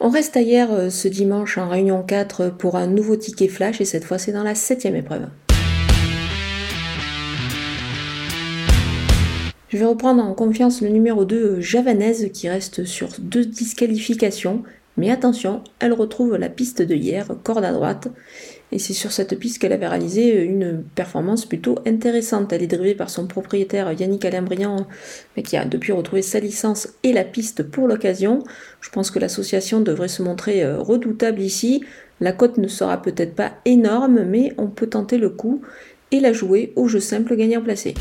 On reste ailleurs euh, ce dimanche en réunion 4 pour un nouveau ticket flash et cette fois c'est dans la septième épreuve. Je vais reprendre en confiance le numéro 2 Javanaise qui reste sur deux disqualifications. Mais attention, elle retrouve la piste de hier, corde à droite. Et c'est sur cette piste qu'elle avait réalisé une performance plutôt intéressante. Elle est drivée par son propriétaire Yannick Alain mais qui a depuis retrouvé sa licence et la piste pour l'occasion. Je pense que l'association devrait se montrer euh, redoutable ici. La cote ne sera peut-être pas énorme, mais on peut tenter le coup et la jouer au jeu simple gagnant placé.